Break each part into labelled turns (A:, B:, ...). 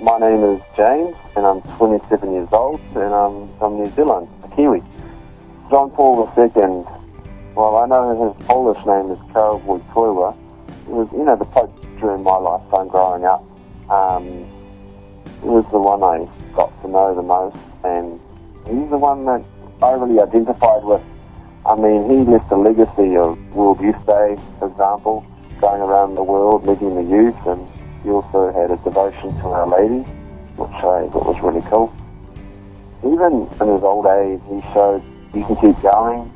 A: My name is James, and I'm 27 years old, and I'm from New Zealand, a Kiwi. John Paul II, well, I know his Polish name is Karol Wojtyła. Was, you know, the Pope during my lifetime growing up. Um, he was the one I got to know the most, and he's the one that I really identified with. I mean, he left a legacy of World Youth Day, for example, going around the world meeting the youth, and he also had a devotion to Our Lady, which I thought was really cool. Even in his old age, he showed you can keep going.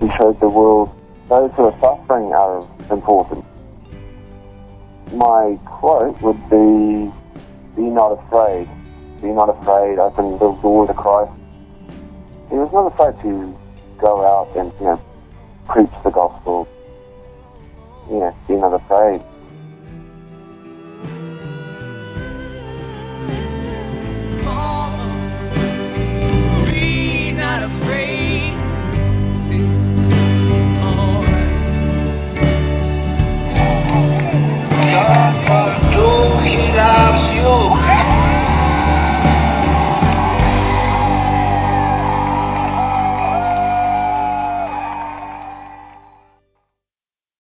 A: He showed the world those who are suffering are important. My quote would be, be not afraid. Be not afraid, open the door to Christ. He was not afraid to go out and, you know, preach the gospel. Know, be not afraid.